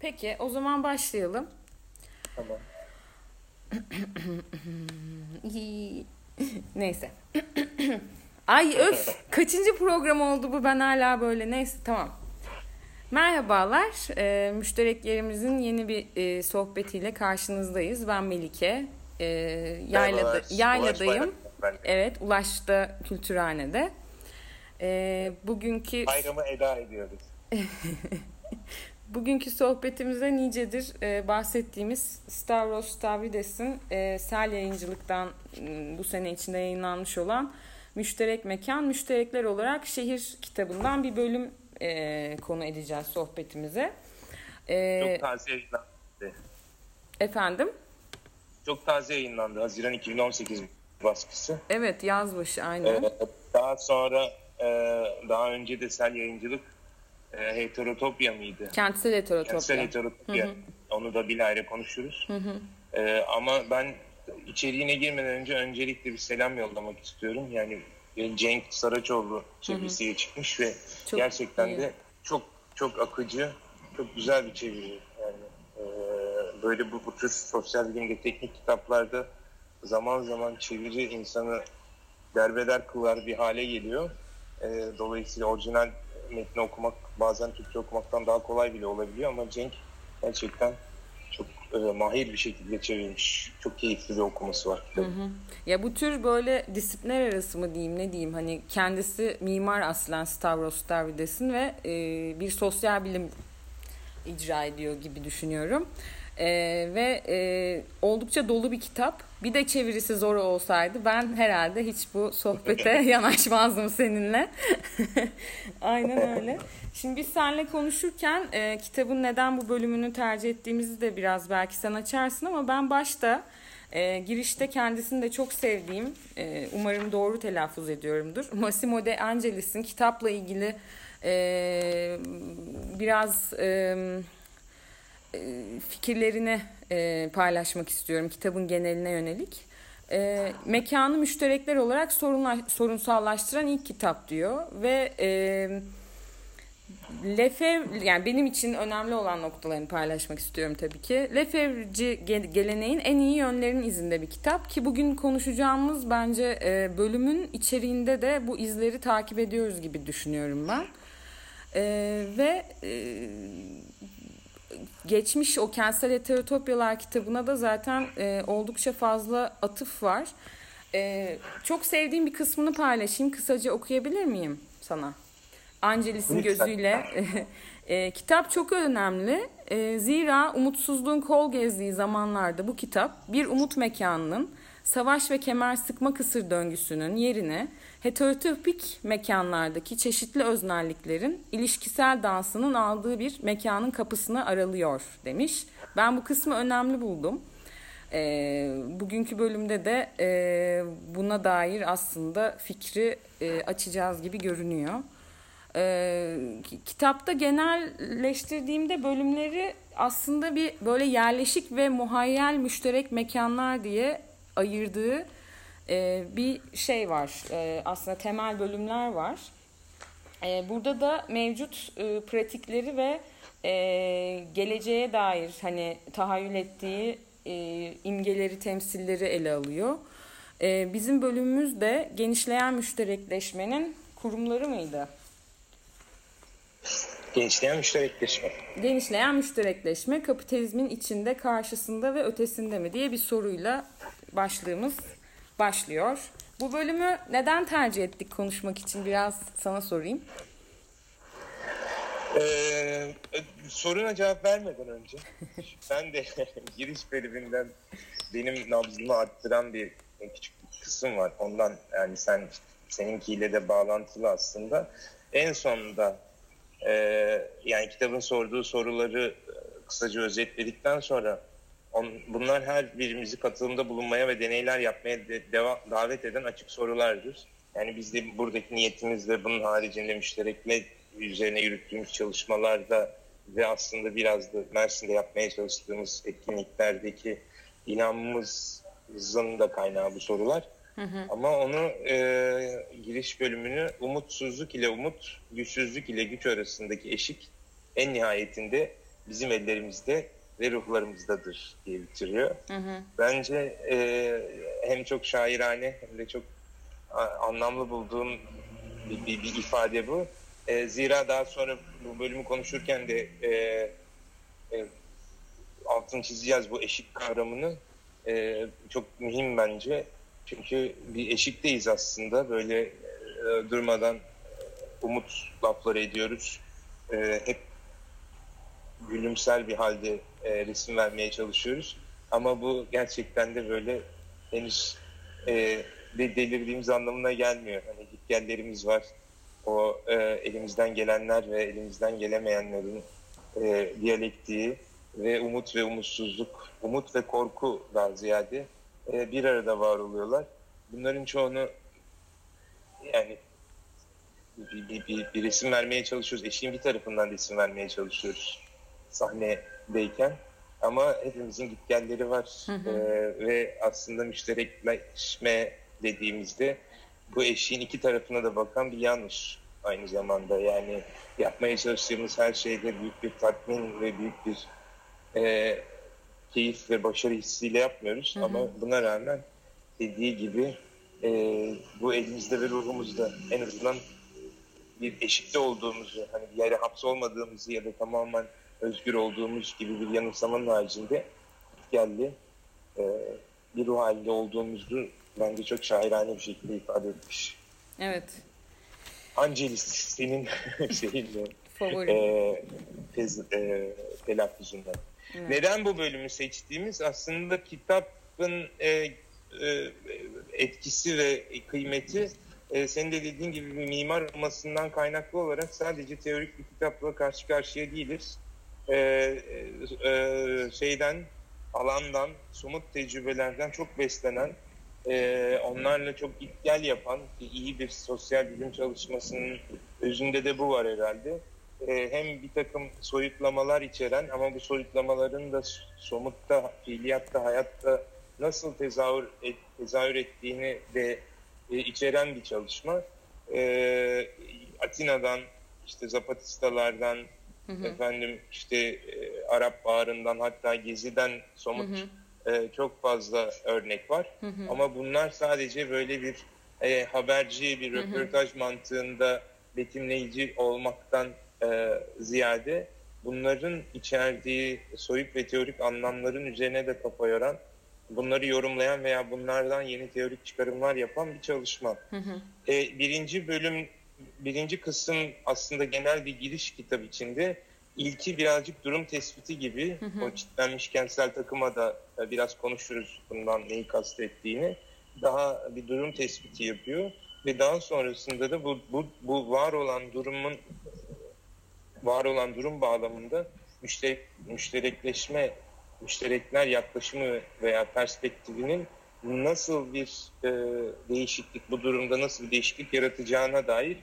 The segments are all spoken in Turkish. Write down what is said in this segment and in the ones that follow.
Peki o zaman başlayalım. Tamam. Neyse. Ay öf kaçıncı program oldu bu ben hala böyle neyse tamam. Merhabalar. Ee, müştereklerimizin yeni bir e, sohbetiyle karşınızdayız. Ben Melike. Ee, yaylada, Merhabalar. yayladayım. Ulaş. Evet Ulaş'ta Kültürhane'de. Ee, bugünkü Bayramı eda ediyoruz. Bugünkü sohbetimize nicedir e, bahsettiğimiz Stavros Stavrides'in e, Sel Yayıncılık'tan m, bu sene içinde yayınlanmış olan Müşterek Mekan, Müşterekler olarak şehir kitabından bir bölüm e, konu edeceğiz sohbetimize. E, Çok taze yayınlandı. efendim? Çok taze yayınlandı. Haziran 2018 baskısı. Evet yazmış aynen. Ee, daha sonra e, daha önce de Sel Yayıncılık e, Heterotopya mıydı? Kentsel heterotopya. Kentsel Heterotopya. Onu da bilahare konuşuruz. Ee, ama ben içeriğine girmeden önce öncelikle bir selam yollamak istiyorum. Yani e, Cenk Saraçoğlu çevirisiyle çıkmış ve Çok gerçekten iyi. de çok çok akıcı, çok güzel bir çeviri. Yani e, böyle bu, bu tür sosyal bilimde teknik kitaplarda zaman zaman çeviri insanı derbeder kılar bir hale geliyor. E, dolayısıyla orijinal metni okumak bazen Türkçe okumaktan daha kolay bile olabiliyor ama Cenk gerçekten çok e, mahir bir şekilde çevirmiş. Çok keyifli bir okuması var. Ya bu tür böyle disiplinler arası mı diyeyim ne diyeyim hani kendisi mimar aslen Stavros Stavrides'in ve e, bir sosyal bilim icra ediyor gibi düşünüyorum. E, ve e, oldukça dolu bir kitap. Bir de çevirisi zor olsaydı ben herhalde hiç bu sohbete yanaşmazdım seninle. Aynen öyle. Şimdi biz seninle konuşurken e, kitabın neden bu bölümünü tercih ettiğimizi de biraz belki sen açarsın ama ben başta e, girişte kendisini de çok sevdiğim, e, umarım doğru telaffuz ediyorumdur. Massimo De Angelis'in kitapla ilgili e, biraz e, fikirlerini e, paylaşmak istiyorum kitabın geneline yönelik. E, mekanı müşterekler olarak sorunla, sorunsallaştıran ilk kitap diyor ve e, Lefebvre yani benim için önemli olan noktalarını paylaşmak istiyorum tabii ki. Lefebvre'ci ge- geleneğin en iyi yönlerinin izinde bir kitap ki bugün konuşacağımız bence e, bölümün içeriğinde de bu izleri takip ediyoruz gibi düşünüyorum ben. E, ve e, geçmiş o kentsel heterotopyalar kitabına da zaten e, oldukça fazla atıf var. E, çok sevdiğim bir kısmını paylaşayım. Kısaca okuyabilir miyim sana? Angelis'in gözüyle. E, kitap çok önemli. E, zira umutsuzluğun kol gezdiği zamanlarda bu kitap bir umut mekanının savaş ve kemer sıkma kısır döngüsünün yerine heterotopik mekanlardaki çeşitli öznelliklerin ilişkisel dansının aldığı bir mekanın kapısını aralıyor demiş. Ben bu kısmı önemli buldum. E, bugünkü bölümde de e, buna dair aslında fikri e, açacağız gibi görünüyor. Ki- kitapta genelleştirdiğimde bölümleri aslında bir böyle yerleşik ve muhayyel müşterek mekanlar diye ayırdığı e, bir şey var. E, aslında temel bölümler var. E, burada da mevcut e, pratikleri ve e, geleceğe dair hani tahayyül ettiği e, imgeleri, temsilleri ele alıyor. E, bizim bölümümüz de genişleyen müşterekleşmenin kurumları mıydı? Gençleyen müşterekleşme. Genişleyen müşterekleşme kapitalizmin içinde, karşısında ve ötesinde mi diye bir soruyla başlığımız başlıyor. Bu bölümü neden tercih ettik konuşmak için biraz sana sorayım. Ee, soruna cevap vermeden önce ben de giriş bölümünden benim nabzımı arttıran bir küçük bir kısım var. Ondan yani sen seninkiyle de bağlantılı aslında. En sonunda e, yani kitabın sorduğu soruları e, kısaca özetledikten sonra on, bunlar her birimizi katılımda bulunmaya ve deneyler yapmaya de, deva, davet eden açık sorulardır. Yani biz de buradaki niyetimiz de bunun haricinde müşterekle üzerine yürüttüğümüz çalışmalarda ve aslında biraz da Mersin'de yapmaya çalıştığımız etkinliklerdeki inanmamızın da kaynağı bu sorular. Ama onu e, giriş bölümünü umutsuzluk ile umut, güçsüzlük ile güç arasındaki eşik en nihayetinde bizim ellerimizde ve ruhlarımızdadır diye bitiriyor. Hı hı. Bence e, hem çok şairane hem de çok anlamlı bulduğum bir, bir, bir ifade bu. E, zira daha sonra bu bölümü konuşurken de e, e, altını çizeceğiz bu eşik kavramını. E, çok mühim bence. Çünkü bir eşikteyiz aslında. Böyle e, durmadan umut lafları ediyoruz. E, hep gülümser bir halde e, resim vermeye çalışıyoruz. Ama bu gerçekten de böyle henüz e, de delirdiğimiz anlamına gelmiyor. Hani gitgellerimiz var. O e, elimizden gelenler ve elimizden gelemeyenlerin e, diyalektiği ve umut ve umutsuzluk, umut ve korku daha ziyade e, bir arada var oluyorlar. Bunların çoğunu yani bir, bir, bir, bir resim vermeye çalışıyoruz. Eşiğin bir tarafından resim vermeye çalışıyoruz sahnedeyken. Ama hepimizin gitgelleri var. Hı hı. Ee, ve aslında müşterekleşme dediğimizde bu eşiğin iki tarafına da bakan bir yanlış aynı zamanda. Yani yapmaya çalıştığımız her şeyde büyük bir tatmin ve büyük bir e, keyif ve başarı hissiyle yapmıyoruz. Hı hı. Ama buna rağmen dediği gibi e, bu elimizde ve ruhumuzda en azından bir eşikte olduğumuzu, hani bir yere hapsolmadığımızı ya da tamamen özgür olduğumuz gibi bir yanılsamanın haricinde geldi. E, bir ruh halinde olduğumuzu bence çok şairane bir şekilde ifade etmiş. Evet. Angelis senin şeyin Favori. E, tez, e, telaffuzundan. Evet. Neden bu bölümü seçtiğimiz aslında kitabın e, e, etkisi ve kıymeti e, senin de dediğin gibi mimar olmasından kaynaklı olarak sadece teorik bir kitapla karşı karşıya değiliz. E, e, şeyden, alandan, somut tecrübelerden çok beslenen, e, onlarla çok git gel yapan, iyi bir sosyal bilim çalışmasının özünde de bu var herhalde e, hem bir takım soyutlamalar içeren ama bu soyutlamaların da somutta, fiiliyatta, hayatta nasıl tezahür, et, tezahür ettiğini de e, içeren bir çalışma. E, Atina'dan, işte Zapatistalardan, hı hı. efendim işte e, Arap Baharı'ndan hatta Gezi'den somut hı hı. E, çok fazla örnek var. Hı hı. Ama bunlar sadece böyle bir e, haberci, bir röportaj hı hı. mantığında betimleyici olmaktan e, ziyade bunların içerdiği soyut ve teorik anlamların üzerine de kafa yoran, bunları yorumlayan veya bunlardan yeni teorik çıkarımlar yapan bir çalışma. Hı hı. E, birinci bölüm, birinci kısım aslında genel bir giriş kitap içinde. İlki birazcık durum tespiti gibi. Hı hı. O kitlenmiş kentsel takıma da e, biraz konuşuruz bundan neyi kastettiğini. Daha bir durum tespiti yapıyor ve daha sonrasında da bu, bu, bu var olan durumun var olan durum bağlamında müşterek, müşterekleşme, müşterekler yaklaşımı veya perspektifinin nasıl bir e, değişiklik, bu durumda nasıl bir değişiklik yaratacağına dair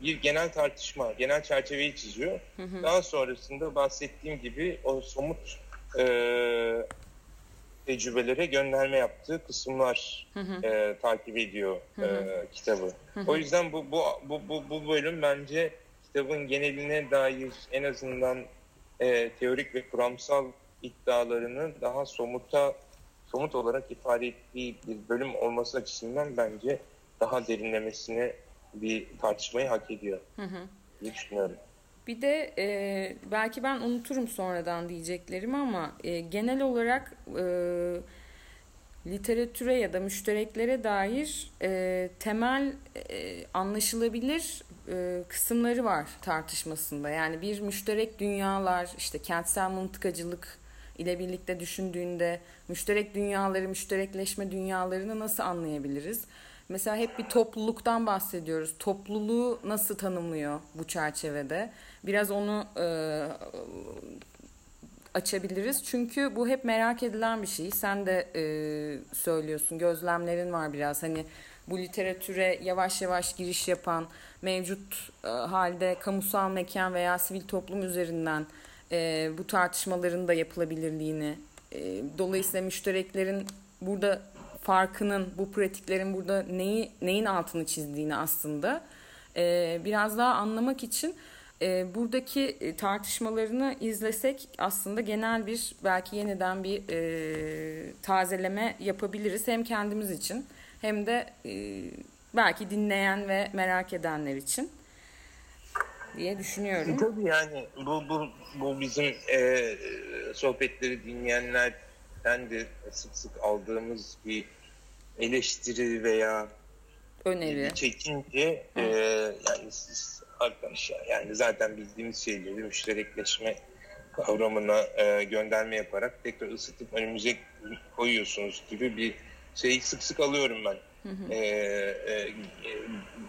bir genel tartışma, genel çerçeveyi çiziyor. Hı hı. Daha sonrasında bahsettiğim gibi o somut e, tecrübelere gönderme yaptığı kısımlar hı hı. E, takip ediyor hı hı. E, kitabı. Hı hı. O yüzden bu, bu, bu, bu, bu bölüm bence kitabın geneline dair en azından e, teorik ve kuramsal iddialarını daha somuta somut olarak ifade ettiği bir bölüm olması açısından bence daha derinlemesine bir tartışmayı hak ediyor hı hı. diye düşünüyorum. Bir de e, belki ben unuturum sonradan diyeceklerimi ama e, genel olarak e, literatüre ya da müştereklere dair e, temel e, anlaşılabilir e, kısımları var tartışmasında. Yani bir müşterek dünyalar, işte kentsel mıntıkacılık ile birlikte düşündüğünde müşterek dünyaları, müşterekleşme dünyalarını nasıl anlayabiliriz? Mesela hep bir topluluktan bahsediyoruz. Topluluğu nasıl tanımlıyor bu çerçevede? Biraz onu e, açabiliriz. Çünkü bu hep merak edilen bir şey. Sen de e, söylüyorsun, gözlemlerin var biraz. Hani bu literatüre yavaş yavaş giriş yapan, mevcut e, halde kamusal mekan veya sivil toplum üzerinden e, bu tartışmaların da yapılabilirliğini, e, dolayısıyla müştereklerin burada farkının, bu pratiklerin burada neyi neyin altını çizdiğini aslında e, biraz daha anlamak için e, buradaki e, tartışmalarını izlesek aslında genel bir belki yeniden bir e, tazeleme yapabiliriz hem kendimiz için hem de e, belki dinleyen ve merak edenler için diye düşünüyorum. Tabii yani bu bu bu bizim e, sohbetleri dinleyenlerden de sık sık aldığımız bir eleştiri veya öneri çekince e, yani siz arkadaşlar yani zaten bildiğimiz şeyleri müşterekleşme kavramına e, gönderme yaparak tekrar ısıtıp önümüze koyuyorsunuz gibi bir şeyi sık sık alıyorum ben. Hı hı. E, e,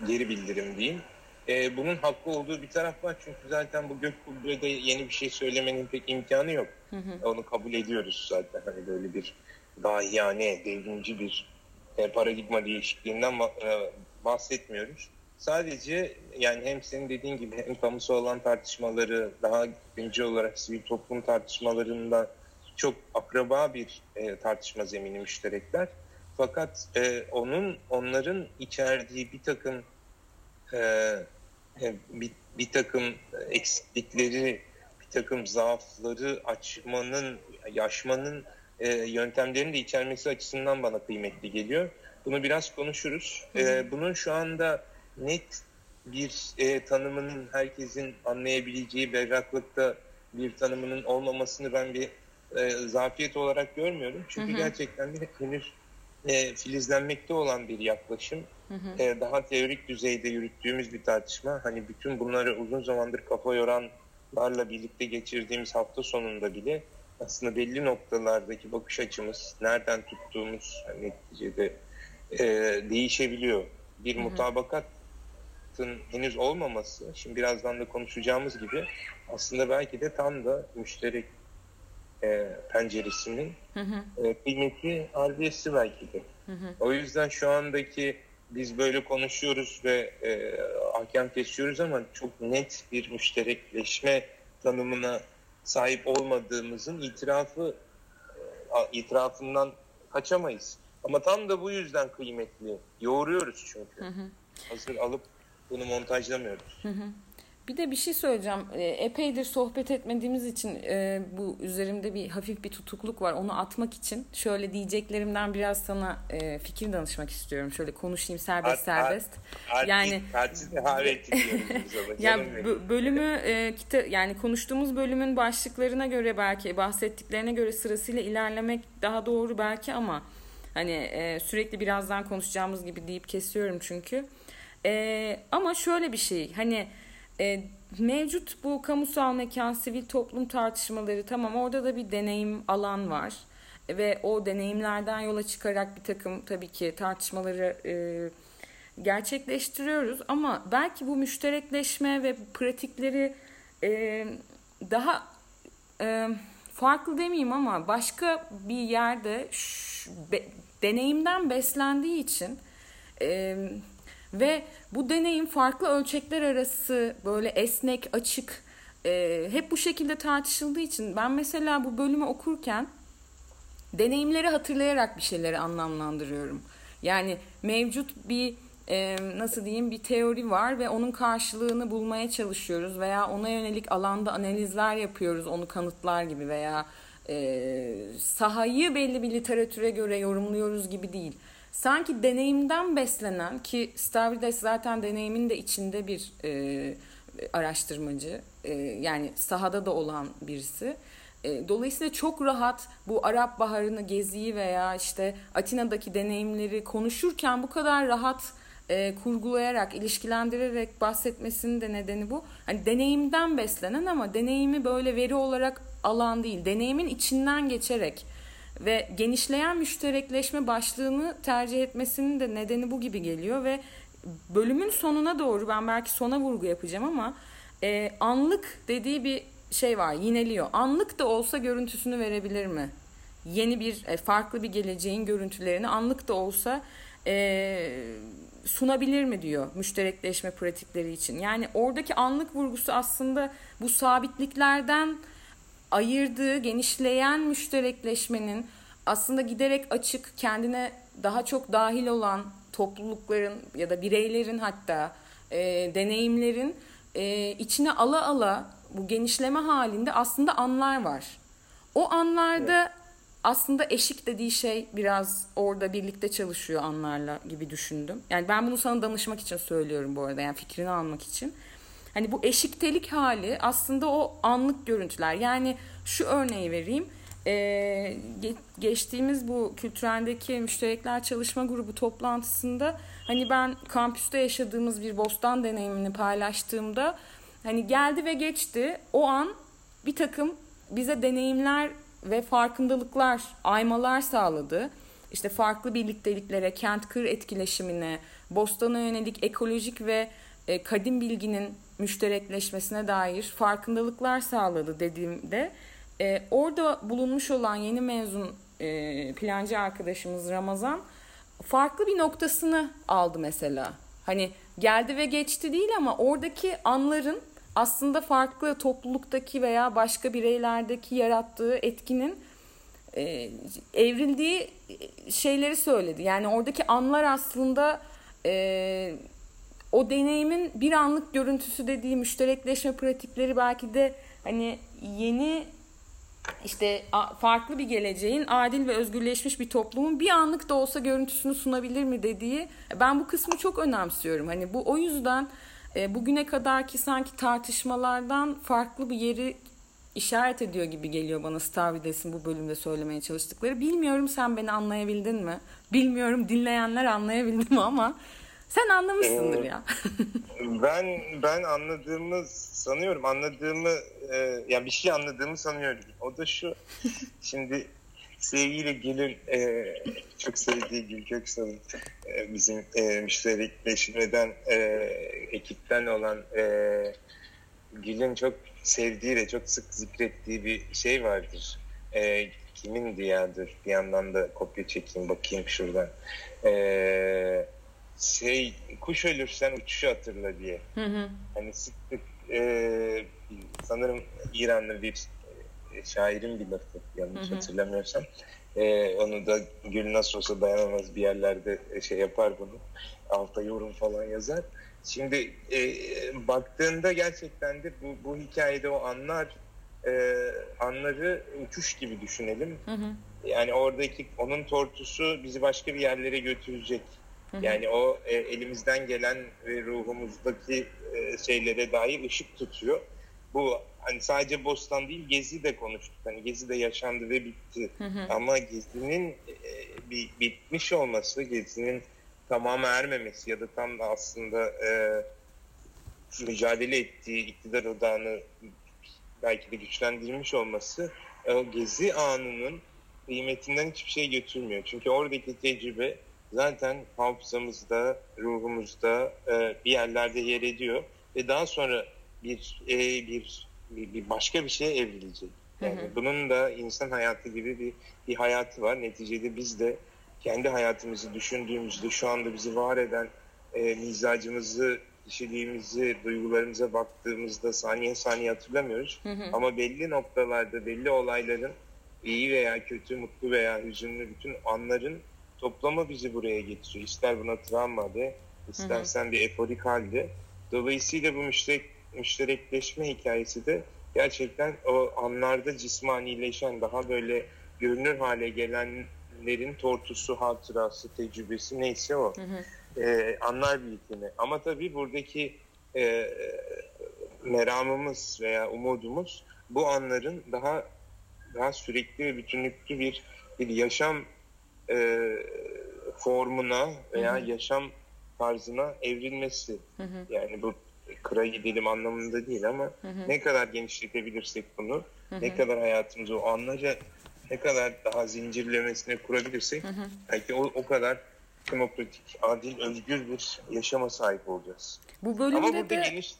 geri bildirim diyeyim. E, bunun hakkı olduğu bir taraf var çünkü zaten bu gök kubbede yeni bir şey söylemenin pek imkanı yok. Hı hı. Onu kabul ediyoruz zaten. Hani böyle bir dahiyane, devrimci bir e, paradigma değişikliğinden e, bahsetmiyoruz. Sadece yani hem senin dediğin gibi hem kamusu olan tartışmaları daha güncel olarak sivil toplum tartışmalarında çok akraba bir e, tartışma zemini müşterekler. Fakat e, onun onların içerdiği bir takım bir, bir takım eksiklikleri, bir takım zaafları açmanın, yaşmanın e, yöntemlerini de içermesi açısından bana kıymetli geliyor. Bunu biraz konuşuruz. E, bunun şu anda net bir e, tanımının herkesin anlayabileceği berraklıkta bir tanımının olmamasını ben bir e, zafiyet olarak görmüyorum. Çünkü hı hı. gerçekten de henüz e, filizlenmekte olan bir yaklaşım. Hı hı. E, daha teorik düzeyde yürüttüğümüz bir tartışma. Hani bütün bunları uzun zamandır kafa yoranlarla birlikte geçirdiğimiz hafta sonunda bile aslında belli noktalardaki bakış açımız, nereden tuttuğumuz yani neticede e, değişebiliyor. Bir hı hı. mutabakatın henüz olmaması, şimdi birazdan da konuşacağımız gibi aslında belki de tam da müşterek e, penceresinin hı hı. E, kıymeti ardiyesi belki de. Hı hı. O yüzden şu andaki biz böyle konuşuyoruz ve e, hakem kesiyoruz ama çok net bir müşterekleşme tanımına sahip olmadığımızın itirafı e, itirafından kaçamayız. Ama tam da bu yüzden kıymetli. Yoğuruyoruz çünkü. Hı hı. Hazır alıp bunu montajlamıyoruz. Hı hı. Bir de bir şey söyleyeceğim. E, epeydir sohbet etmediğimiz için e, bu üzerimde bir hafif bir tutukluk var. Onu atmak için şöyle diyeceklerimden biraz sana e, fikir danışmak istiyorum. Şöyle konuşayım serbest art, serbest. Art, yani yani bölümü e, kita, yani konuştuğumuz bölümün başlıklarına göre belki bahsettiklerine göre sırasıyla ilerlemek daha doğru belki ama hani e, sürekli birazdan konuşacağımız gibi deyip kesiyorum çünkü. E, ama şöyle bir şey hani e, mevcut bu kamusal mekan, sivil toplum tartışmaları tamam orada da bir deneyim alan var. Ve o deneyimlerden yola çıkarak bir takım tabii ki tartışmaları e, gerçekleştiriyoruz. Ama belki bu müşterekleşme ve pratikleri e, daha e, farklı demeyeyim ama başka bir yerde şu, be, deneyimden beslendiği için e, ve bu deneyim farklı ölçekler arası böyle esnek, açık e, hep bu şekilde tartışıldığı için ben mesela bu bölümü okurken deneyimleri hatırlayarak bir şeyleri anlamlandırıyorum. Yani mevcut bir e, nasıl diyeyim bir teori var ve onun karşılığını bulmaya çalışıyoruz veya ona yönelik alanda analizler yapıyoruz onu kanıtlar gibi veya e, sahayı belli bir literatüre göre yorumluyoruz gibi değil sanki deneyimden beslenen ki Stavrides zaten deneyimin de içinde bir e, araştırmacı e, yani sahada da olan birisi. E, dolayısıyla çok rahat bu Arap Baharı'nı geziyi veya işte Atina'daki deneyimleri konuşurken bu kadar rahat e, kurgulayarak, ilişkilendirerek bahsetmesinin de nedeni bu. Hani deneyimden beslenen ama deneyimi böyle veri olarak alan değil, deneyimin içinden geçerek ve genişleyen müşterekleşme başlığını tercih etmesinin de nedeni bu gibi geliyor ve bölümün sonuna doğru ben belki sona vurgu yapacağım ama e, anlık dediği bir şey var yineliyor. Anlık da olsa görüntüsünü verebilir mi? Yeni bir e, farklı bir geleceğin görüntülerini anlık da olsa e, sunabilir mi diyor müşterekleşme pratikleri için. Yani oradaki anlık vurgusu aslında bu sabitliklerden ayırdığı genişleyen müşterekleşmenin aslında giderek açık kendine daha çok dahil olan toplulukların ya da bireylerin hatta e, deneyimlerin e, içine ala ala bu genişleme halinde aslında anlar var. O anlarda evet. aslında eşik dediği şey biraz orada birlikte çalışıyor anlarla gibi düşündüm. Yani ben bunu sana danışmak için söylüyorum bu arada yani fikrini almak için. Hani bu eşiktelik hali aslında o anlık görüntüler. Yani şu örneği vereyim. Ee, geçtiğimiz bu kültüreldeki müşterekler çalışma grubu toplantısında hani ben kampüste yaşadığımız bir bostan deneyimini paylaştığımda hani geldi ve geçti o an bir takım bize deneyimler ve farkındalıklar, aymalar sağladı. İşte farklı birlikteliklere, kent kır etkileşimine, bostana yönelik ekolojik ve e, kadim bilginin müşterekleşmesine dair farkındalıklar sağladı dediğimde e, orada bulunmuş olan yeni mezun e, plancı arkadaşımız Ramazan farklı bir noktasını aldı mesela. Hani geldi ve geçti değil ama oradaki anların aslında farklı topluluktaki veya başka bireylerdeki yarattığı etkinin e, evrildiği şeyleri söyledi. Yani oradaki anlar aslında e, o deneyimin bir anlık görüntüsü dediği müşterekleşme pratikleri belki de hani yeni işte farklı bir geleceğin adil ve özgürleşmiş bir toplumun bir anlık da olsa görüntüsünü sunabilir mi dediği ben bu kısmı çok önemsiyorum. Hani bu o yüzden e, bugüne kadarki sanki tartışmalardan farklı bir yeri işaret ediyor gibi geliyor bana Stavrides'in bu bölümde söylemeye çalıştıkları. Bilmiyorum sen beni anlayabildin mi? Bilmiyorum dinleyenler anlayabildi mi ama sen anlamışsındır ee, ya. ben ben anladığımı sanıyorum. Anladığımı e, yani bir şey anladığımı sanıyorum. O da şu. şimdi sevgili Gül'ün e, çok sevdiği Gül Köksal'ın e, bizim e, müşterekleşmeden e, ekipten olan e, Gül'ün çok sevdiği ve çok sık zikrettiği bir şey vardır. E, kimin diyadır? Bir yandan da kopya çekeyim bakayım şuradan. Eee şey kuş ölürsen uçuşu hatırla diye. Hı hı. Hani sık sık e, sanırım İranlı bir e, şairin bir lafı yanlış hı hı. hatırlamıyorsam. E, onu da Gül nasıl olsa dayanamaz bir yerlerde e, şey yapar bunu. Alta yorum falan yazar. Şimdi e, baktığında gerçekten de bu, bu hikayede o anlar e, anları uçuş gibi düşünelim. Hı hı. Yani oradaki onun tortusu bizi başka bir yerlere götürecek. Yani o e, elimizden gelen ve ruhumuzdaki e, şeylere dair ışık tutuyor. Bu hani sadece Bostan değil Gezi de konuştuk. Hani Gezi de yaşandı ve bitti. Hı hı. Ama Gezi'nin e, bir, bitmiş olması, Gezi'nin tamamı ermemesi ya da tam da aslında e, mücadele ettiği iktidar odağını belki de güçlendirmiş olması o Gezi anının kıymetinden hiçbir şey götürmüyor. Çünkü oradaki tecrübe zaten hafızamızda, ruhumuzda e, bir yerlerde yer ediyor ve daha sonra bir e, bir, bir, bir başka bir şeye evrilecek. Yani hı hı. bunun da insan hayatı gibi bir bir hayatı var. Neticede biz de kendi hayatımızı düşündüğümüzde şu anda bizi var eden e, mizacımızı, kişiliğimizi, duygularımıza baktığımızda saniye saniye hatırlamıyoruz. Hı hı. Ama belli noktalarda, belli olayların iyi veya kötü, mutlu veya hüzünlü bütün anların toplama bizi buraya getiriyor. İster buna travma de, istersen bir eforik halde. Dolayısıyla bu müşterek, müşterekleşme hikayesi de gerçekten o anlarda cismanileşen, daha böyle görünür hale gelenlerin tortusu, hatırası, tecrübesi neyse o. Hı hı. E, anlar birikimi. Ama tabii buradaki e, meramımız veya umudumuz bu anların daha daha sürekli ve bütünlüklü bir bir yaşam e, formuna veya Hı-hı. yaşam tarzına evrilmesi. Hı-hı. Yani bu kıra gidelim anlamında değil ama Hı-hı. ne kadar genişletebilirsek bunu, Hı-hı. ne kadar hayatımızı o anlaca ne kadar daha zincirlemesine kurabilirsek Hı-hı. belki o, o kadar demokratik, adil, özgür bir yaşama sahip olacağız. Bu bölümde Ama burada de... Geniş...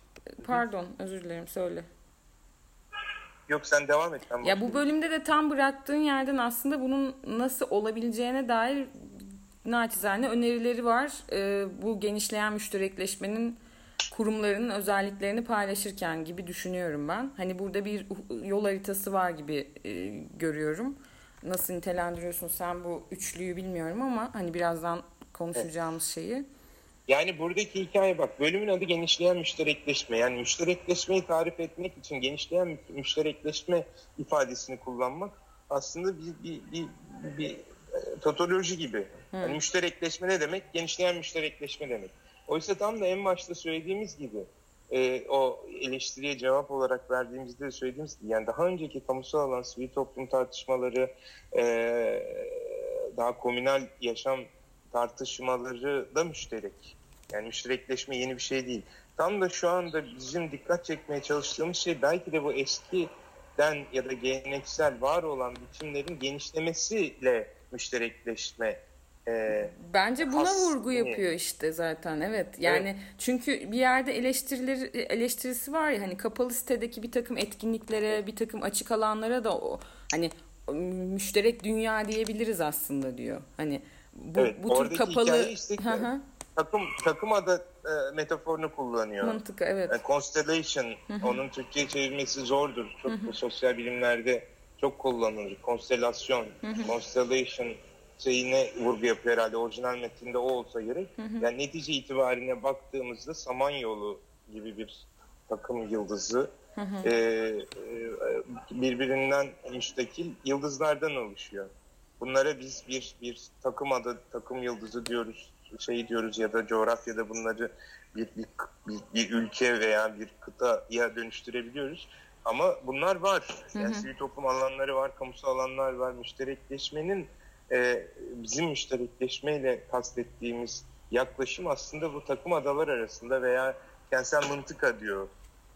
Pardon, özür dilerim, söyle. Yok sen devam et. Ben ya bu bölümde de tam bıraktığın yerden aslında bunun nasıl olabileceğine dair naçizane önerileri var. Ee, bu genişleyen müşterekleşmenin kurumlarının özelliklerini paylaşırken gibi düşünüyorum ben. Hani burada bir yol haritası var gibi e, görüyorum. Nasıl nitelendiriyorsun sen bu üçlüyü bilmiyorum ama hani birazdan konuşacağımız şeyi. Yani buradaki hikaye bak bölümün adı genişleyen müşterekleşme. Yani müşterekleşmeyi tarif etmek için genişleyen müşterekleşme ifadesini kullanmak aslında bir, bir, bir, bir, bir e, tautoloji gibi. Yani müşterekleşme ne demek? Genişleyen müşterekleşme demek. Oysa tam da en başta söylediğimiz gibi e, o eleştiriye cevap olarak verdiğimizde söylediğimiz gibi yani daha önceki kamusal alan sivil toplum tartışmaları e, daha komünal yaşam tartışmaları da müşterek. Yani müşterekleşme yeni bir şey değil. Tam da şu anda bizim dikkat çekmeye çalıştığımız şey belki de bu eskiden ya da geleneksel var olan biçimlerin genişlemesiyle müşterekleşme e, Bence buna has, vurgu yapıyor işte zaten evet yani evet. çünkü bir yerde eleştirileri eleştirisi var ya hani kapalı sitedeki bir takım etkinliklere bir takım açık alanlara da o hani müşterek dünya diyebiliriz aslında diyor hani bu, evet, bu tür kapalı işte, takım takım adı e, metaforunu kullanıyor. Mantıklı evet. Yani constellation onun Türkçe çevirmesi zordur. Çok sosyal bilimlerde çok kullanılır. Konstelasyon, constellation şeyine vurgu yapıyor herhalde. Orijinal metinde o olsa gerek. Yani netice itibarine baktığımızda Samanyolu gibi bir takım yıldızı e, e, birbirinden müstakil yıldızlardan oluşuyor. Bunlara biz bir bir takım adı, takım yıldızı diyoruz, şey diyoruz ya da coğrafyada bunları bir, bir, bir, bir ülke veya bir kıtaya dönüştürebiliyoruz. Ama bunlar var. Yani hı hı. sivil toplum alanları var, kamusal alanlar var. Müşterekleşmenin e, bizim müşterekleşmeyle kastettiğimiz yaklaşım aslında bu takım adalar arasında veya kentsel mıntıka diyor.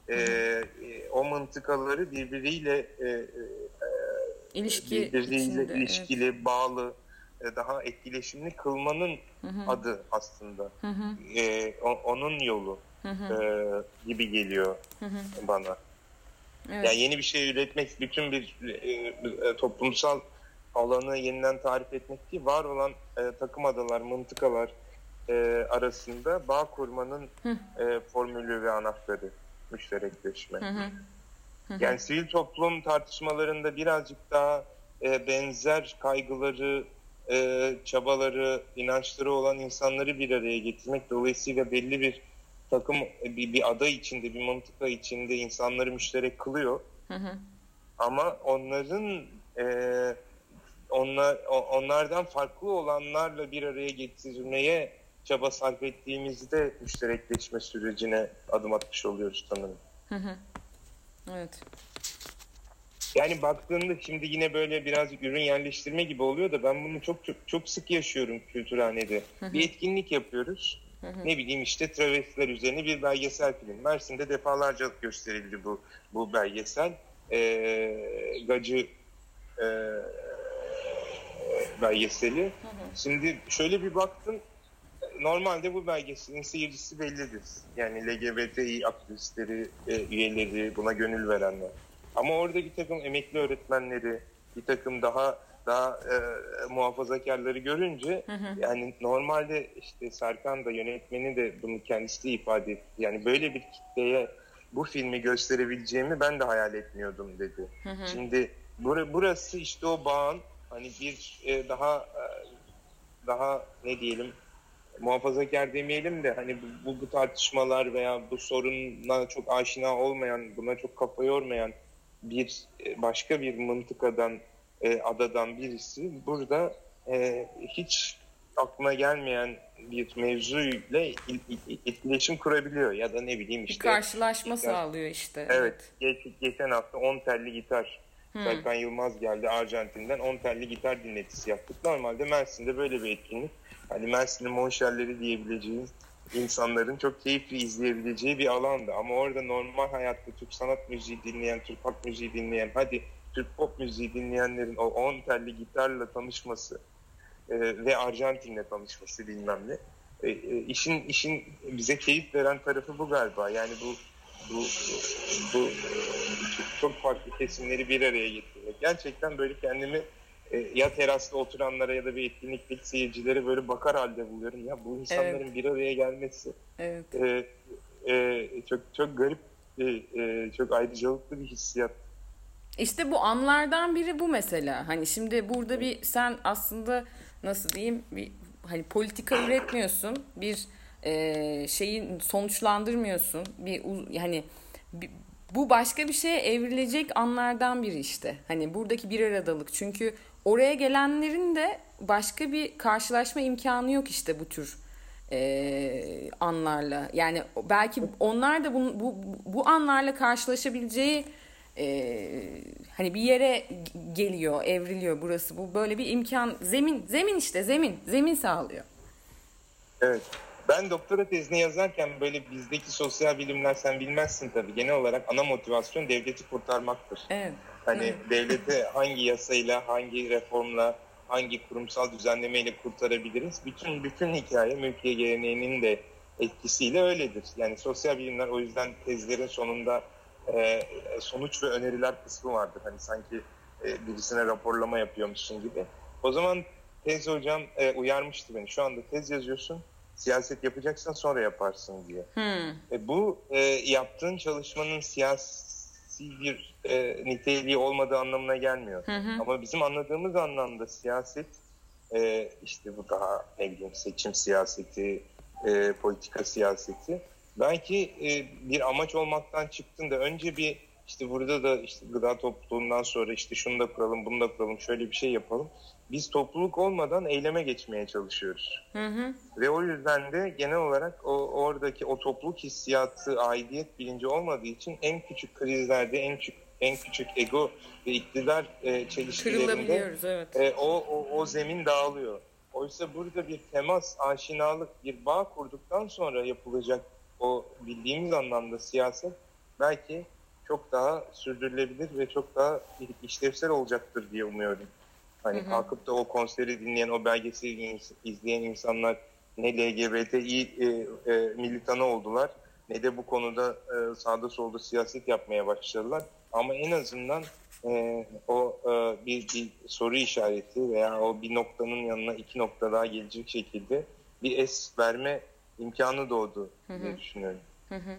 E, e, o mıntıkaları birbiriyle e, e, ilişki birbiriyle içinde, ilişkili, evet. bağlı, e, daha etkileşimli kılmanın hı hı. adı aslında. Hı hı. E, o, onun yolu hı hı. E, gibi geliyor hı hı. bana. Evet. Yani yeni bir şey üretmek bütün bir e, e, toplumsal alanı yeniden tarif etmek değil, var olan e, takım adalar, mıntıkalar e, arasında bağ kurmanın e, formülü ve anahtarı müşterekleşme. Hı hı. Yani sivil toplum tartışmalarında birazcık daha e, benzer kaygıları, e, çabaları, inançları olan insanları bir araya getirmek dolayısıyla belli bir takım bir, bir ada içinde, bir mantıka içinde insanları müşterek kılıyor. Hı hı. Ama onların e, onlar onlardan farklı olanlarla bir araya getirmeye çaba sarf ettiğimizde müşterekleşme sürecine adım atmış oluyoruz sanırım. Hı hı. Evet. Yani baktığında şimdi yine böyle biraz ürün yerleştirme gibi oluyor da ben bunu çok çok çok sık yaşıyorum kültürhanede. Hı hı. Bir etkinlik yapıyoruz. Hı hı. Ne bileyim işte travestiler üzerine bir belgesel film. Mersin'de defalarca gösterildi bu bu belgesel. Ee, Gacı e, belgeseli. Hı hı. Şimdi şöyle bir baktım normalde bu belgeselin seyircisi bellidir. Yani LGBTİ aktivistleri, e, üyeleri, buna gönül verenler. Ama orada bir takım emekli öğretmenleri, bir takım daha daha e, muhafazakarları görünce hı hı. yani normalde işte Serkan da yönetmeni de bunu kendisi de ifade etti. Yani böyle bir kitleye bu filmi gösterebileceğimi ben de hayal etmiyordum dedi. Hı hı. Şimdi bur burası işte o bağın hani bir e, daha e, daha ne diyelim muhafazakar demeyelim de hani bu, bu tartışmalar veya bu sorunla çok aşina olmayan, buna çok kafa yormayan bir e, başka bir mıntıkadan, e, adadan birisi burada e, hiç aklına gelmeyen bir mevzuyla etkileşim kurabiliyor ya da ne bileyim işte. Bir karşılaşma işte, sağlıyor işte. Evet. evet. Geç, geçen hafta 10 telli gitar Hmm. Serkan Yılmaz geldi Arjantin'den 10 telli gitar dinletisi yaptık. Normalde Mersin'de böyle bir etkinlik hani Mersin'in monşerleri diyebileceğimiz insanların çok keyifli izleyebileceği bir alandı. Ama orada normal hayatta Türk sanat müziği dinleyen, Türk halk müziği dinleyen, hadi Türk pop müziği dinleyenlerin o 10 telli gitarla tanışması e, ve Arjantin'le tanışması bilmem ne. E, e, işin işin bize keyif veren tarafı bu galiba. Yani bu bu bu çok farklı kesimleri bir araya getirmek. Gerçekten böyle kendimi ya terasta oturanlara ya da bir etkinlikteki seyircilere böyle bakar halde buluyorum. Ya bu insanların evet. bir araya gelmesi evet. e, e, çok çok garip, e, e, çok ayrıcalıklı bir hissiyat. İşte bu anlardan biri bu mesela. Hani şimdi burada bir sen aslında nasıl diyeyim bir hani politika üretmiyorsun. Bir e, şeyi sonuçlandırmıyorsun. Bir yani bir, bu başka bir şeye evrilecek anlardan biri işte. Hani buradaki bir aradalık. Çünkü oraya gelenlerin de başka bir karşılaşma imkanı yok işte bu tür e, anlarla. Yani belki onlar da bu, bu, bu anlarla karşılaşabileceği e, hani bir yere geliyor, evriliyor burası. Bu böyle bir imkan, zemin, zemin işte zemin, zemin sağlıyor. Evet. Ben doktora tezini yazarken böyle bizdeki sosyal bilimler sen bilmezsin tabii. Genel olarak ana motivasyon devleti kurtarmaktır. Evet. Hani devleti hangi yasayla, hangi reformla, hangi kurumsal düzenlemeyle kurtarabiliriz? Bütün bütün hikaye mülkiye geleneğinin de etkisiyle öyledir. Yani sosyal bilimler o yüzden tezlerin sonunda e, sonuç ve öneriler kısmı vardır. Hani sanki e, birisine raporlama yapıyormuşsun gibi. O zaman tez hocam e, uyarmıştı beni. Şu anda tez yazıyorsun, siyaset yapacaksan sonra yaparsın diye. Hmm. E, bu e, yaptığın çalışmanın siyasi bir e, niteliği olmadığı anlamına gelmiyor. Hı hı. Ama bizim anladığımız anlamda siyaset e, işte bu daha ne bileyim seçim siyaseti, e, politika siyaseti belki e, bir amaç olmaktan çıktığında önce bir işte burada da işte gıda topluluğundan sonra işte şunu da kuralım, bunu da kuralım, şöyle bir şey yapalım. Biz topluluk olmadan eyleme geçmeye çalışıyoruz. Hı hı. Ve o yüzden de genel olarak o oradaki o topluluk hissiyatı, aidiyet bilinci olmadığı için en küçük krizlerde, en küçük en küçük ego ve iktidar e, çelişkilerinde evet. e, o, o, o zemin dağılıyor. Oysa burada bir temas, aşinalık, bir bağ kurduktan sonra yapılacak o bildiğimiz anlamda siyaset belki çok daha sürdürülebilir ve çok daha işlevsel olacaktır diye umuyorum. Hani hı hı. kalkıp da o konseri dinleyen, o belgeseli izleyen insanlar ne LGBTİ e, e, militanı oldular ne de bu konuda e, sağda solda siyaset yapmaya başladılar. Ama en azından e, o e, bir, bir soru işareti veya o bir noktanın yanına iki nokta daha gelecek şekilde bir es verme imkanı doğdu hı diye düşünüyorum. Hı hı.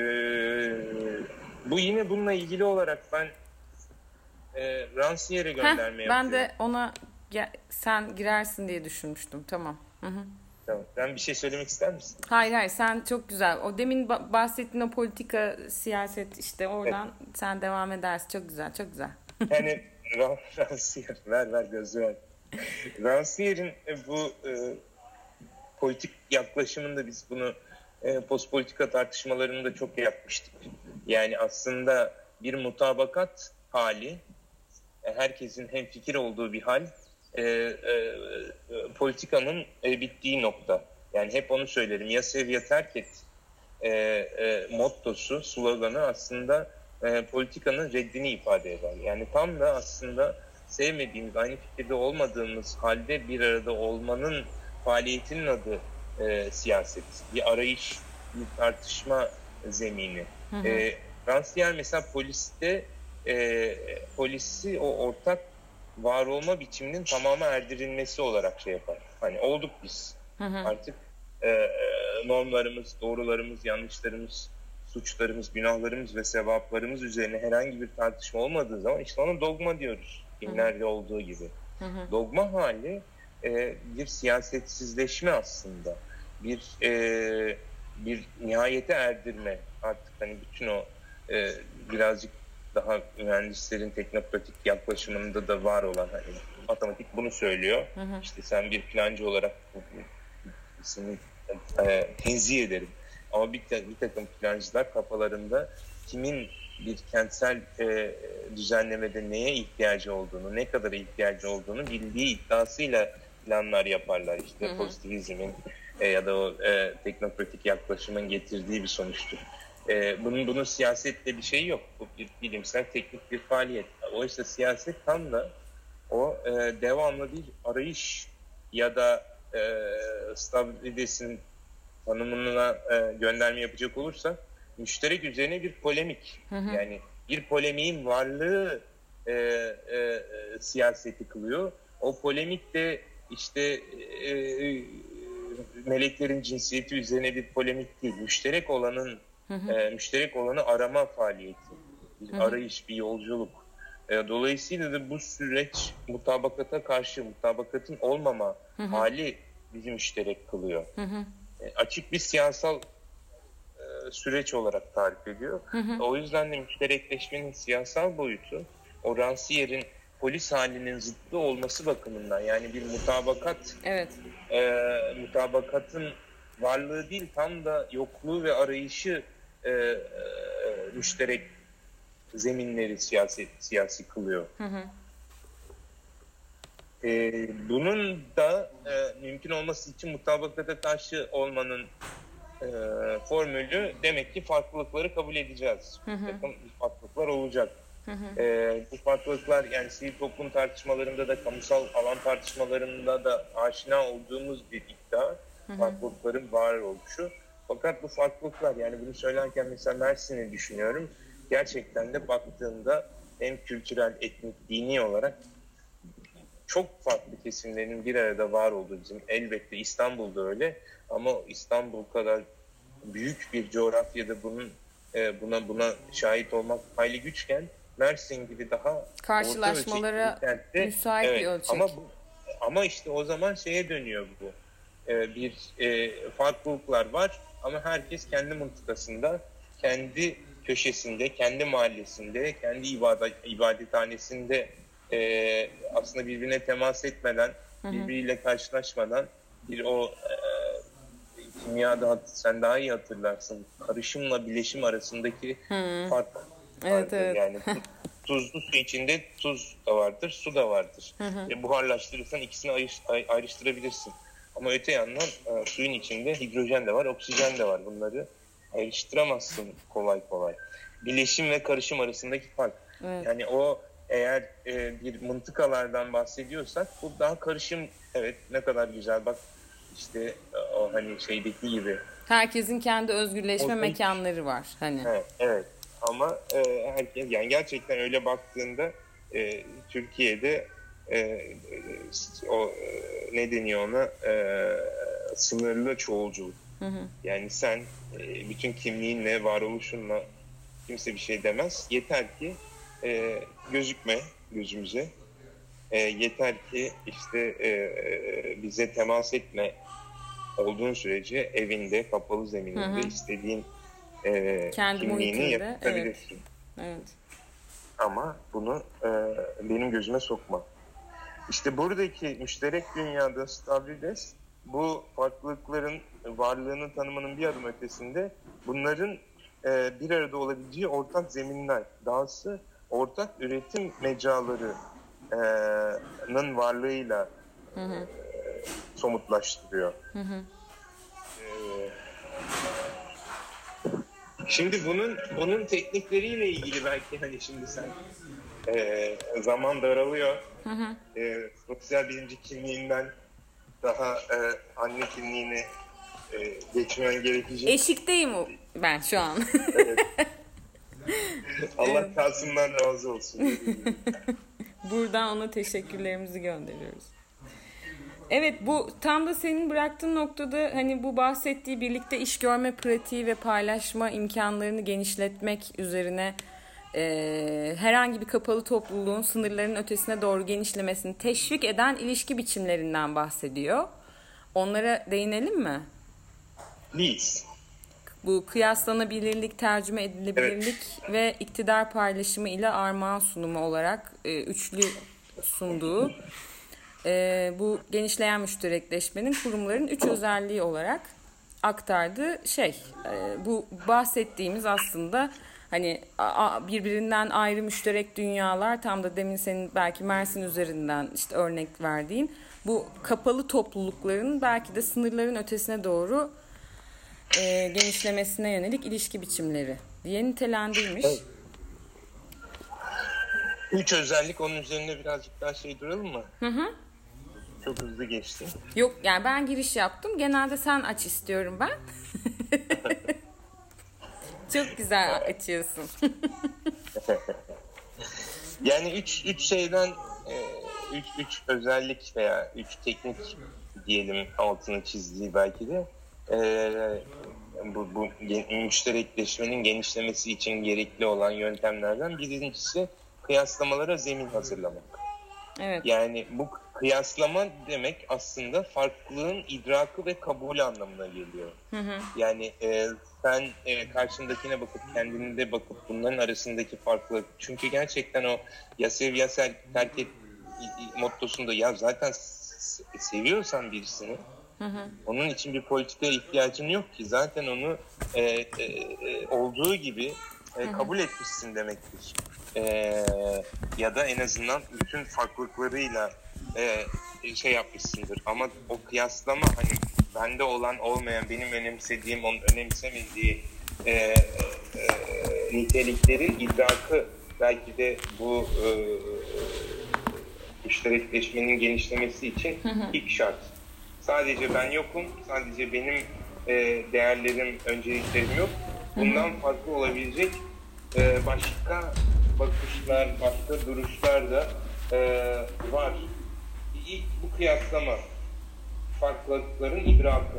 Ee, bu yine bununla ilgili olarak ben e, Ransiyer'e gönderme Heh, Ben de ona sen girersin diye düşünmüştüm. Tamam. Hı hı. Tamam. Sen bir şey söylemek ister misin? Hayır hayır sen çok güzel. O demin bahsettiğin o politika, siyaset işte oradan evet. sen devam edersin. Çok güzel, çok güzel. yani Rancière, ver ver gözü ver. Rancière'in e, bu e, politik yaklaşımında biz bunu e, postpolitika tartışmalarında çok yapmıştık. Yani aslında bir mutabakat hali, herkesin hem fikir olduğu bir hal e, e, politikanın e, bittiği nokta. Yani hep onu söylerim. Ya sev ya terk et e, e, mottosu, sloganı aslında e, politikanın reddini ifade eder. Yani tam da aslında sevmediğimiz, aynı fikirde olmadığımız halde bir arada olmanın faaliyetinin adı e, siyaset. Bir arayış, bir tartışma zemini. Hı hı. E, Rancière mesela poliste e, polisi o ortak var olma biçiminin tamamı erdirilmesi olarak şey yapar. Hani olduk biz. Hı hı. Artık e, e, normlarımız, doğrularımız, yanlışlarımız, suçlarımız, günahlarımız ve sevaplarımız üzerine herhangi bir tartışma olmadığı zaman işte ona dogma diyoruz. Dinlerde olduğu gibi. Hı hı. Dogma hali e, bir siyasetsizleşme aslında. Bir e, bir nihayete erdirme. Artık hani bütün o e, birazcık daha mühendislerin teknokratik yaklaşımında da var olan hani matematik bunu söylüyor. Hı hı. İşte sen bir plancı olarak seni e, tenzih ederim. Ama bir, bir takım plancılar kafalarında kimin bir kentsel e, düzenlemede neye ihtiyacı olduğunu, ne kadar ihtiyacı olduğunu bildiği iddiasıyla planlar yaparlar. İşte hı hı. pozitivizmin e, ya da o e, teknokratik yaklaşımın getirdiği bir sonuçtur. E, bunun bunun siyasetle bir şey yok. Bu bir bilimsel teknik bir faaliyet. Oysa siyaset tam da o e, devamlı bir arayış ya da e, Stavrides'in tanımına e, gönderme yapacak olursa müşterek üzerine bir polemik. Hı hı. Yani bir polemiğin varlığı e, e, siyaseti kılıyor. O polemik de işte e, e, meleklerin cinsiyeti üzerine bir polemik değil. Müşterek olanın hı hı. E, müşterek olanı arama faaliyeti. Bir hı hı. arayış, bir yolculuk. E, dolayısıyla da bu süreç mutabakata karşı mutabakatın olmama hı hı. hali bizi müşterek kılıyor. Hı hı. açık bir siyasal e, süreç olarak tarif ediyor. Hı hı. O yüzden de müşterekleşmenin siyasal boyutu o Ransiyer'in polis halinin zıttı olması bakımından yani bir mutabakat evet. e, mutabakatın varlığı değil tam da yokluğu ve arayışı e, e, müşterek zeminleri siyasi siyasi kılıyor. Hı hı. E, bunun da e, mümkün olması için mutabakata karşı olmanın e, formülü demek ki farklılıkları kabul edeceğiz. Hı hı. Takım farklılıklar olacak. Hı hı. E, bu farklılıklar yani sivil toplum tartışmalarında da kamusal alan tartışmalarında da aşina olduğumuz bir iddia. Hı hı. Farklılıkların var oluşu. Fakat bu farklılıklar yani bunu söylerken mesela Mersin'i düşünüyorum. Gerçekten de baktığında hem kültürel, etnik, dini olarak çok farklı kesimlerin bir arada var olduğu bizim elbette İstanbul'da öyle ama İstanbul kadar büyük bir coğrafyada bunun e, buna buna şahit olmak hayli güçken Mersin gibi daha karşılaşmalara müsait evet, bir ölçek. Ama bu, ama işte o zaman şeye dönüyor bu. Ee, bir e, farklılıklar var ama herkes kendi mıntıkasında, kendi köşesinde, kendi mahallesinde, kendi ibadet, ibadethanesinde e, aslında birbirine temas etmeden, hı hı. birbiriyle karşılaşmadan bir o e, kimyada sen daha iyi hatırlarsın. Karışımla bileşim arasındaki hı. fark Evet, evet. Yani tuzlu su içinde tuz da vardır, su da vardır. Hı hı. E, buharlaştırırsan ikisini ayrış, ayrıştırabilirsin. Ama öte yandan e, suyun içinde hidrojen de var, oksijen de var. Bunları ayrıştıramazsın kolay kolay. Bileşim ve karışım arasındaki fark. Evet. Yani o eğer e, bir mıntıkalardan bahsediyorsak bu daha karışım evet ne kadar güzel bak işte o hani şeydeki gibi. Herkesin kendi özgürleşme o, mekanları var hani. Evet, evet. ama e, herkes yani gerçekten öyle baktığında e, Türkiye'de e, o e, ne deniyor ona e, sınırlı çoğulculuk. Hı hı. Yani sen e, bütün kimliğinle, varoluşunla kimse bir şey demez. Yeter ki e, gözükme gözümüze. E, yeter ki işte e, e, bize temas etme olduğun sürece evinde, kapalı zemininde hı hı. istediğin e, Kendi kimliğini yapabilirsin. Evet. evet. Ama bunu e, benim gözüme sokma. İşte buradaki müşterek dünyada Stavrides bu farklılıkların varlığını tanımanın bir adım ötesinde bunların e, bir arada olabileceği ortak zeminler, dahası ortak üretim mecalarının varlığıyla hı hı. E, somutlaştırıyor. Hı hı. E, şimdi bunun bunun teknikleriyle ilgili belki hani şimdi sen e, zaman daralıyor. Hı hı. E, sosyal bilimci kimliğinden daha e, anne kimliğine e, geçmen gerekecek. Eşikteyim ben şu an. evet. Allah kalsınlar razı olsun. Buradan ona teşekkürlerimizi gönderiyoruz. Evet bu tam da senin bıraktığın noktada hani bu bahsettiği birlikte iş görme pratiği ve paylaşma imkanlarını genişletmek üzerine e, herhangi bir kapalı topluluğun sınırların ötesine doğru genişlemesini teşvik eden ilişki biçimlerinden bahsediyor. Onlara değinelim mi? Please. Bu kıyaslanabilirlik, tercüme edilebilirlik evet. ve iktidar paylaşımı ile armağan sunumu olarak e, üçlü sunduğu e, bu genişleyen müşterekleşmenin kurumların üç özelliği olarak aktardığı şey. E, bu bahsettiğimiz aslında hani birbirinden ayrı müşterek dünyalar tam da demin senin belki Mersin üzerinden işte örnek verdiğin bu kapalı toplulukların belki de sınırların ötesine doğru e, genişlemesine yönelik ilişki biçimleri diye nitelendirilmiş. Evet. Üç özellik onun üzerinde birazcık daha şey duralım mı? Hı hı. Çok hızlı geçti. Yok yani ben giriş yaptım. Genelde sen aç istiyorum ben. Çok güzel açıyorsun. yani üç, üç şeyden e, üç, üç özellik veya üç teknik diyelim altını çizdiği belki de e, bu, bu müşterekleşmenin genişlemesi için gerekli olan yöntemlerden birincisi kıyaslamalara zemin hazırlamak. Evet. Yani bu kıyaslama demek aslında farklılığın idrakı ve kabul anlamına geliyor. Hı hı. Yani e, sen e, karşındakine bakıp kendine de bakıp bunların arasındaki farklılık. Çünkü gerçekten o ya sev ya ser, terk et mottosunda ya zaten seviyorsan birisini Hı hı. onun için bir politikaya ihtiyacın yok ki. Zaten onu e, e, e, olduğu gibi e, kabul etmişsin demektir. E, ya da en azından bütün farklılıklarıyla e, şey yapmışsındır. Ama o kıyaslama hani bende olan olmayan, benim önemsediğim, onun önemsemediği e, e, niteliklerin idrakı belki de bu e, müşterekleşmenin genişlemesi için hı hı. ilk şart. Sadece ben yokum, sadece benim e, değerlerim, önceliklerim yok. Bundan hı hı. farklı olabilecek e, başka bakışlar, başka duruşlar da e, var. İlk bu kıyaslama, farklılıkların idrakı.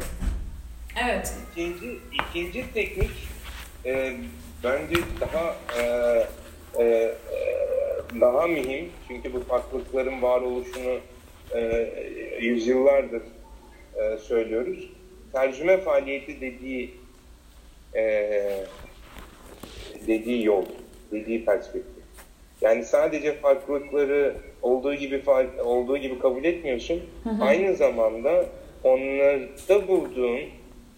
Evet. İkinci, ikinci teknik e, bence daha e, e, daha mühim çünkü bu farklılıkların varoluşunu e, yüzyıllardır e, söylüyoruz. Tercüme faaliyeti dediği e, dediği yol, dediği perspektif. Yani sadece farklılıkları olduğu gibi olduğu gibi kabul etmiyorsun. Hı hı. Aynı zamanda onlarda bulduğun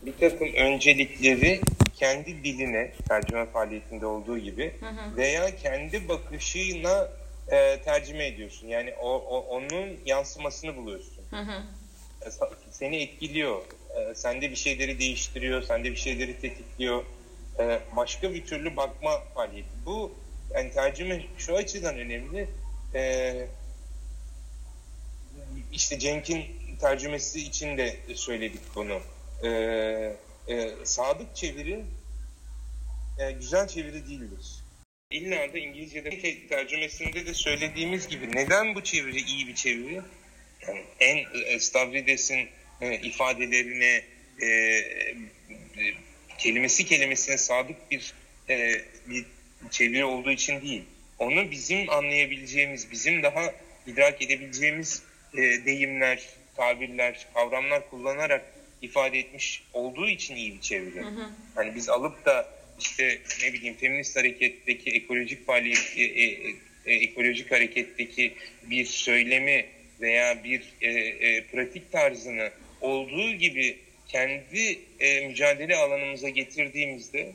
bir takım öncelikleri kendi diline, tercüme faaliyetinde olduğu gibi hı hı. veya kendi bakışına e, tercüme ediyorsun. Yani o, o onun yansımasını buluyorsun. Hı hı. E, seni etkiliyor. E, sende bir şeyleri değiştiriyor, sende bir şeyleri tetikliyor. E, başka bir türlü bakma faaliyeti. Bu yani tercüme şu açıdan önemli. E, işte Cenk'in tercümesi için de söyledik bunu. E, e, sadık çeviri e, güzel çeviri değildir. İlla da İngilizce'de tercümesinde de söylediğimiz gibi neden bu çeviri iyi bir çeviri? Yani en e, Stavrides'in e, ifadelerine e, e, kelimesi kelimesine sadık bir, e, bir çeviri olduğu için değil. Onu bizim anlayabileceğimiz, bizim daha idrak edebileceğimiz e, deyimler, tabirler, kavramlar kullanarak ifade etmiş olduğu için iyi bir çeviri. Hı hı. Hani biz alıp da işte ne bileyim feminist hareketteki ekolojik faaliyet e, e, e, ekolojik hareketteki bir söylemi veya bir e, e, pratik tarzını olduğu gibi kendi e, mücadele alanımıza getirdiğimizde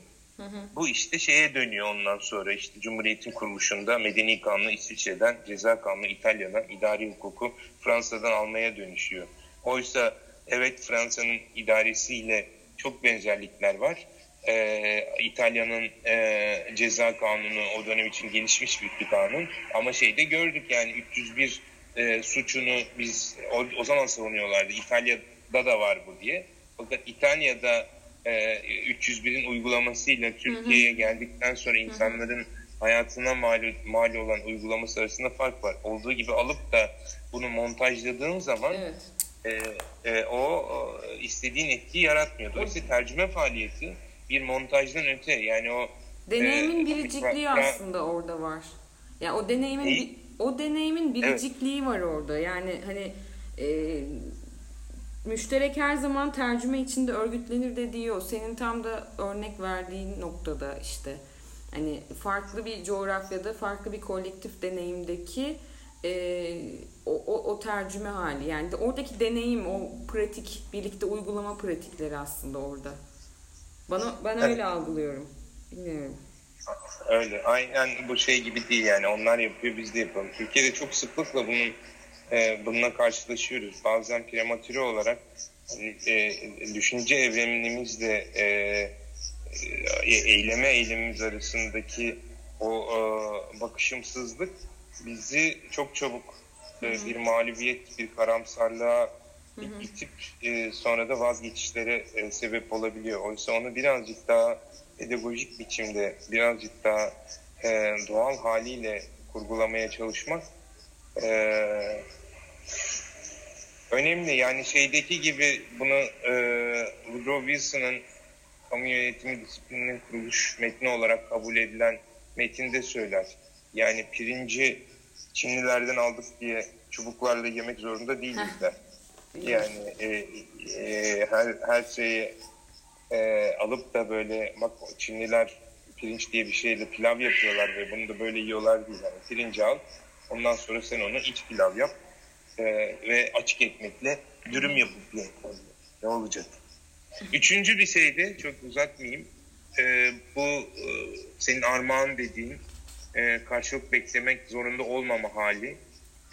bu işte şeye dönüyor ondan sonra işte Cumhuriyet'in kuruluşunda medeni kanunu İsviçre'den, ceza kanunu İtalya'dan, idari hukuku Fransa'dan almaya dönüşüyor. Oysa evet Fransa'nın idaresiyle çok benzerlikler var e, İtalya'nın e, ceza kanunu o dönem için gelişmiş bir kanun. Ama şeyde gördük yani 301 e, suçunu biz o, o zaman savunuyorlardı. İtalya'da da var bu diye. Fakat İtalya'da e, 301'in uygulamasıyla Türkiye'ye geldikten sonra insanların hayatına mal, mal olan uygulaması arasında fark var. Olduğu gibi alıp da bunu montajladığın zaman evet. e, e, o, istediğin etkiyi yaratmıyor. Dolayısıyla tercüme faaliyeti bir montajdan öte yani o deneyimin e, biricikliği aslında orada var. Ya yani o deneyimin e, o deneyimin biricikliği evet. var orada. Yani hani e, müşterek her zaman tercüme içinde örgütlenir dediği o. Senin tam da örnek verdiğin noktada işte hani farklı bir coğrafyada farklı bir kolektif deneyimdeki e, o, o, o tercüme hali yani oradaki deneyim o pratik birlikte uygulama pratikleri aslında orada. Bana ben öyle evet. algılıyorum. Bilmiyorum. Öyle. Aynen bu şey gibi değil yani. Onlar yapıyor biz de yapalım. Türkiye'de çok sıklıkla bunun e, bununla karşılaşıyoruz. Bazen prematüre olarak hani, e, düşünce evrenimizle e, e, eyleme eylemimiz arasındaki o e, bakışımsızlık bizi çok çabuk e, bir mağlubiyet, bir karamsarlığa itip e, sonra da vazgeçişlere e, sebep olabiliyor. Oysa onu birazcık daha pedagojik biçimde, birazcık daha e, doğal haliyle kurgulamaya çalışmak e, önemli. Yani şeydeki gibi bunu e, Woodrow Wilson'ın kamu yönetimi disiplininin kuruluş metni olarak kabul edilen metinde söyler. Yani pirinci Çinlilerden aldık diye çubuklarla yemek zorunda değiliz de. Yani e, e, her, her şeyi e, alıp da böyle bak Çinliler pirinç diye bir şeyle pilav yapıyorlar ve bunu da böyle yiyorlar değil. Yani pirinci al ondan sonra sen onu iç pilav yap e, ve açık ekmekle dürüm yapıp ye. Ne olacak? Üçüncü bir şey de çok uzatmayayım. E, bu e, senin armağan dediğin e, karşılık beklemek zorunda olmama hali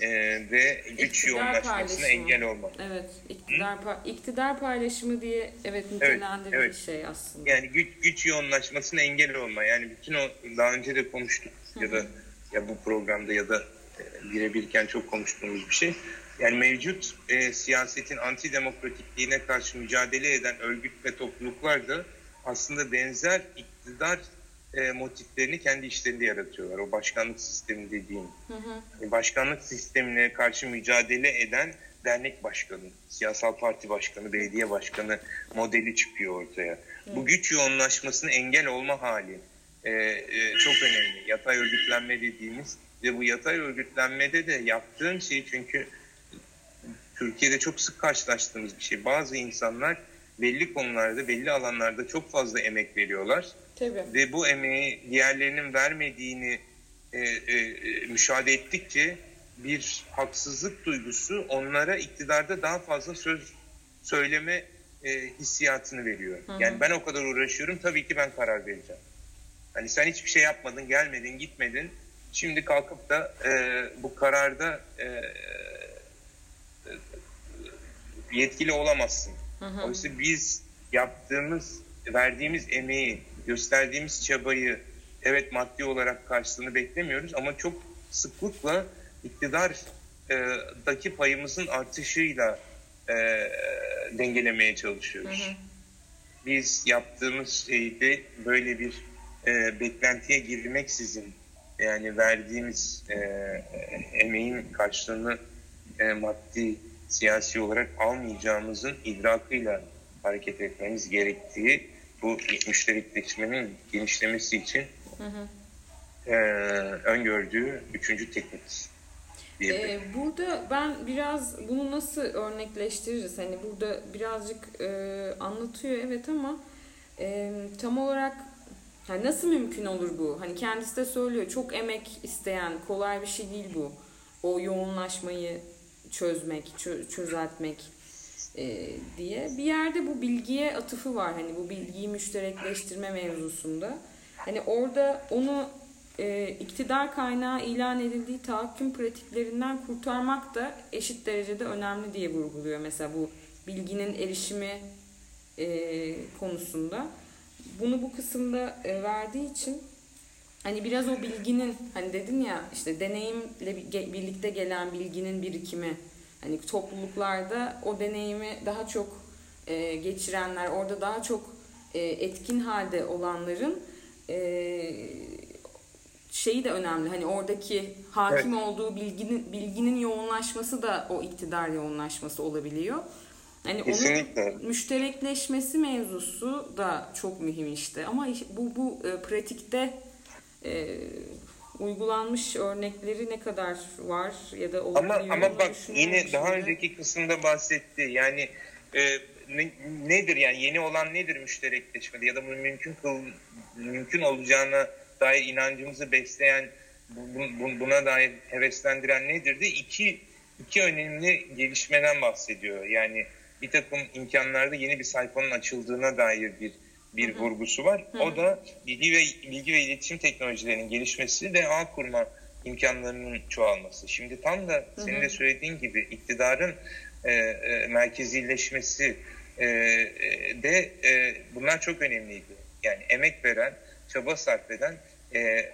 e, ve güç iktidar yoğunlaşmasına engel olma. Evet, iktidar, pa- iktidar paylaşımı diye evet nitelendirilmiş evet, evet. şey aslında. Yani güç, güç yoğunlaşmasına engel olma. Yani bütün o daha önce de konuştuk Hı-hı. ya da ya bu programda ya da birebirken çok konuştuğumuz bir şey. Yani mevcut e, siyasetin antidemokratikliğine karşı mücadele eden örgüt ve topluluklar da aslında benzer iktidar e, motiflerini kendi işlerinde yaratıyorlar. O başkanlık sistemi dediğim. Hı hı. Başkanlık sistemine karşı mücadele eden dernek başkanı, siyasal parti başkanı, belediye başkanı modeli çıkıyor ortaya. Hı. Bu güç yoğunlaşmasına engel olma hali e, e, çok önemli. Yatay örgütlenme dediğimiz ve bu yatay örgütlenmede de yaptığım şey çünkü Türkiye'de çok sık karşılaştığımız bir şey. Bazı insanlar belli konularda, belli alanlarda çok fazla emek veriyorlar. Tabii. Ve bu emeği diğerlerinin vermediğini e, e, müşahede ettikçe bir haksızlık duygusu onlara iktidarda daha fazla söz söyleme e, hissiyatını veriyor. Hı hı. Yani ben o kadar uğraşıyorum tabii ki ben karar vereceğim. Hani sen hiçbir şey yapmadın, gelmedin, gitmedin. Şimdi kalkıp da e, bu kararda e, e, yetkili olamazsın. Hı hı. Oysa biz yaptığımız, verdiğimiz emeği, gösterdiğimiz çabayı evet maddi olarak karşılığını beklemiyoruz ama çok sıklıkla iktidardaki e, payımızın artışıyla e, dengelemeye çalışıyoruz. Hı hı. Biz yaptığımız şeyde böyle bir e, beklentiye girmeksizin yani verdiğimiz e, emeğin karşılığını e, maddi siyasi olarak almayacağımızın idrakıyla hareket etmemiz gerektiği bu müşterikleşmenin genişlemesi için hı hı. E, öngördüğü üçüncü teknik. Ee, burada ben biraz bunu nasıl örnekleştiririz? Hani burada birazcık e, anlatıyor evet ama e, tam olarak yani nasıl mümkün olur bu? Hani kendisi de söylüyor çok emek isteyen kolay bir şey değil bu. O yoğunlaşmayı çözmek, çö- çözeltmek e, diye. Bir yerde bu bilgiye atıfı var. Hani bu bilgiyi müşterekleştirme mevzusunda. Hani orada onu e, iktidar kaynağı ilan edildiği tahakküm pratiklerinden kurtarmak da eşit derecede önemli diye vurguluyor. Mesela bu bilginin erişimi e, konusunda. Bunu bu kısımda e, verdiği için hani biraz o bilginin hani dedin ya işte deneyimle birlikte gelen bilginin birikimi hani topluluklarda o deneyimi daha çok e, geçirenler orada daha çok e, etkin halde olanların e, şeyi de önemli hani oradaki hakim evet. olduğu bilginin bilginin yoğunlaşması da o iktidar yoğunlaşması olabiliyor. Hani Kesinlikle. onun müşterekleşmesi mevzusu da çok mühim işte. Ama bu bu e, pratikte e, uygulanmış örnekleri ne kadar var ya da ama ama bak yine daha önceki kısımda bahsetti. Yani e, ne, nedir yani yeni olan nedir müşterekleşmede ya da bunun mümkün kıl, mümkün olacağına dair inancımızı besleyen bu, bu, buna dair heveslendiren nedir de iki iki önemli gelişmeden bahsediyor. Yani bir takım imkanlarda yeni bir sayfanın açıldığına dair bir bir Hı-hı. vurgusu var. Hı-hı. O da bilgi ve bilgi ve iletişim teknolojilerinin gelişmesi ve ağ kurma imkanlarının çoğalması. Şimdi tam da Hı-hı. senin de söylediğin gibi iktidarın e, e, merkezileşmesi e, e, de e, bunlar çok önemliydi. Yani emek veren, çaba sarf eden e, e,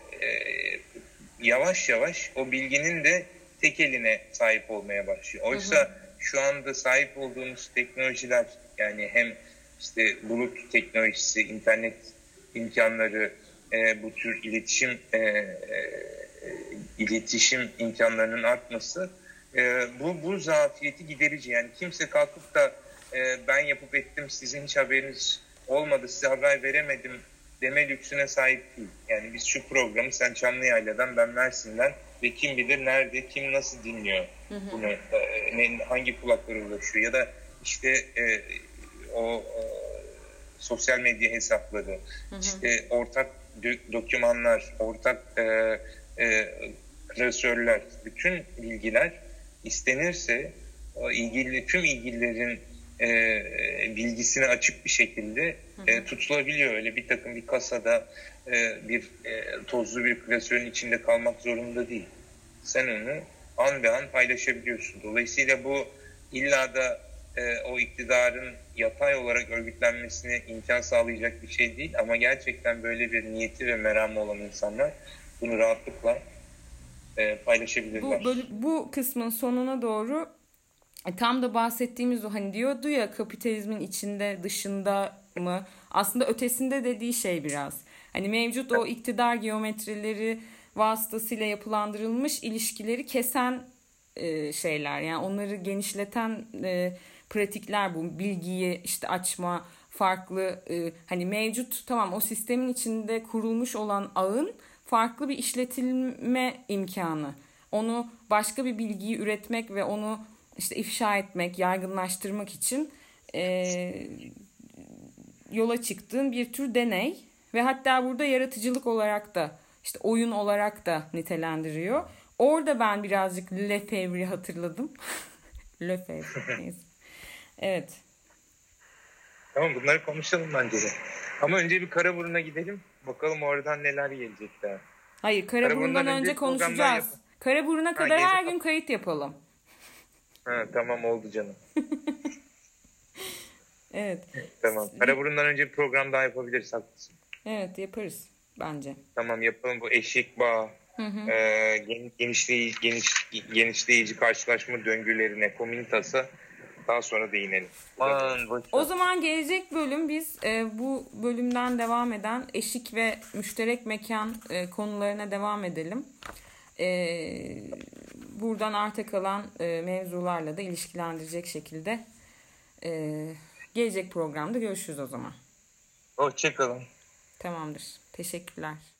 yavaş yavaş o bilginin de tek eline sahip olmaya başlıyor. Oysa hı hı. Şu anda sahip olduğumuz teknolojiler yani hem işte bulut teknolojisi, internet imkanları, e, bu tür iletişim e, e, iletişim imkanlarının artması e, bu bu zafiyeti giderici. Yani kimse kalkıp da e, ben yapıp ettim sizin hiç haberiniz olmadı size haber veremedim deme lüksüne sahip değil. Yani biz şu programı sen Çamlıyayla'dan ben Mersin'den ve kim bilir nerede, kim nasıl dinliyor bunu, e, hangi kulaklara ulaşıyor ya da işte e, o e, sosyal medya hesapları, işte ortak dokümanlar, ortak e, e, klasörler, bütün bilgiler istenirse ilgili tüm ilgililerin e, bilgisini açık bir şekilde e, tutulabiliyor. Öyle bir takım bir kasada e, bir e, tozlu bir klasörün içinde kalmak zorunda değil. Sen onu an be an paylaşabiliyorsun. Dolayısıyla bu illa da e, o iktidarın yatay olarak örgütlenmesine imkan sağlayacak bir şey değil. Ama gerçekten böyle bir niyeti ve meramı olan insanlar bunu rahatlıkla e, paylaşabilirler. Bu, böyle, bu kısmın sonuna doğru e, tam da bahsettiğimiz o hani diyordu ya kapitalizmin içinde dışında mı aslında ötesinde dediği şey biraz. Hani mevcut o iktidar geometrileri vasıtasıyla yapılandırılmış ilişkileri kesen e, şeyler. Yani onları genişleten e, pratikler bu. Bilgiyi işte açma, farklı e, hani mevcut tamam o sistemin içinde kurulmuş olan ağın farklı bir işletilme imkanı. Onu başka bir bilgiyi üretmek ve onu işte ifşa etmek, yaygınlaştırmak için yola çıktığın bir tür deney ve hatta burada yaratıcılık olarak da işte oyun olarak da nitelendiriyor. Orada ben birazcık Lefebvre'i hatırladım. Lefebvre neyse. Evet. Tamam bunları konuşalım bence de. Ama önce bir Karaburun'a gidelim. Bakalım oradan neler gelecek daha. Hayır Karaburun'dan önce, önce konuşacağız. Karaburun'a kadar ha, her gün kayıt yapalım. Ha, tamam oldu canım. evet. Tamam. Karaburun'dan önce bir program daha yapabiliriz haklısın. Evet yaparız bence. Tamam yapalım bu eşik bağ, hı hı. E, genişleyici, geniş, genişleyici karşılaşma döngülerine, komünitasa daha sonra değinelim. Aman, o zaman gelecek bölüm biz e, bu bölümden devam eden eşik ve müşterek mekan e, konularına devam edelim. E, buradan arta kalan e, mevzularla da ilişkilendirecek şekilde e, gelecek programda görüşürüz o zaman. Hoşçakalın. Tamamdır. Teşekkürler.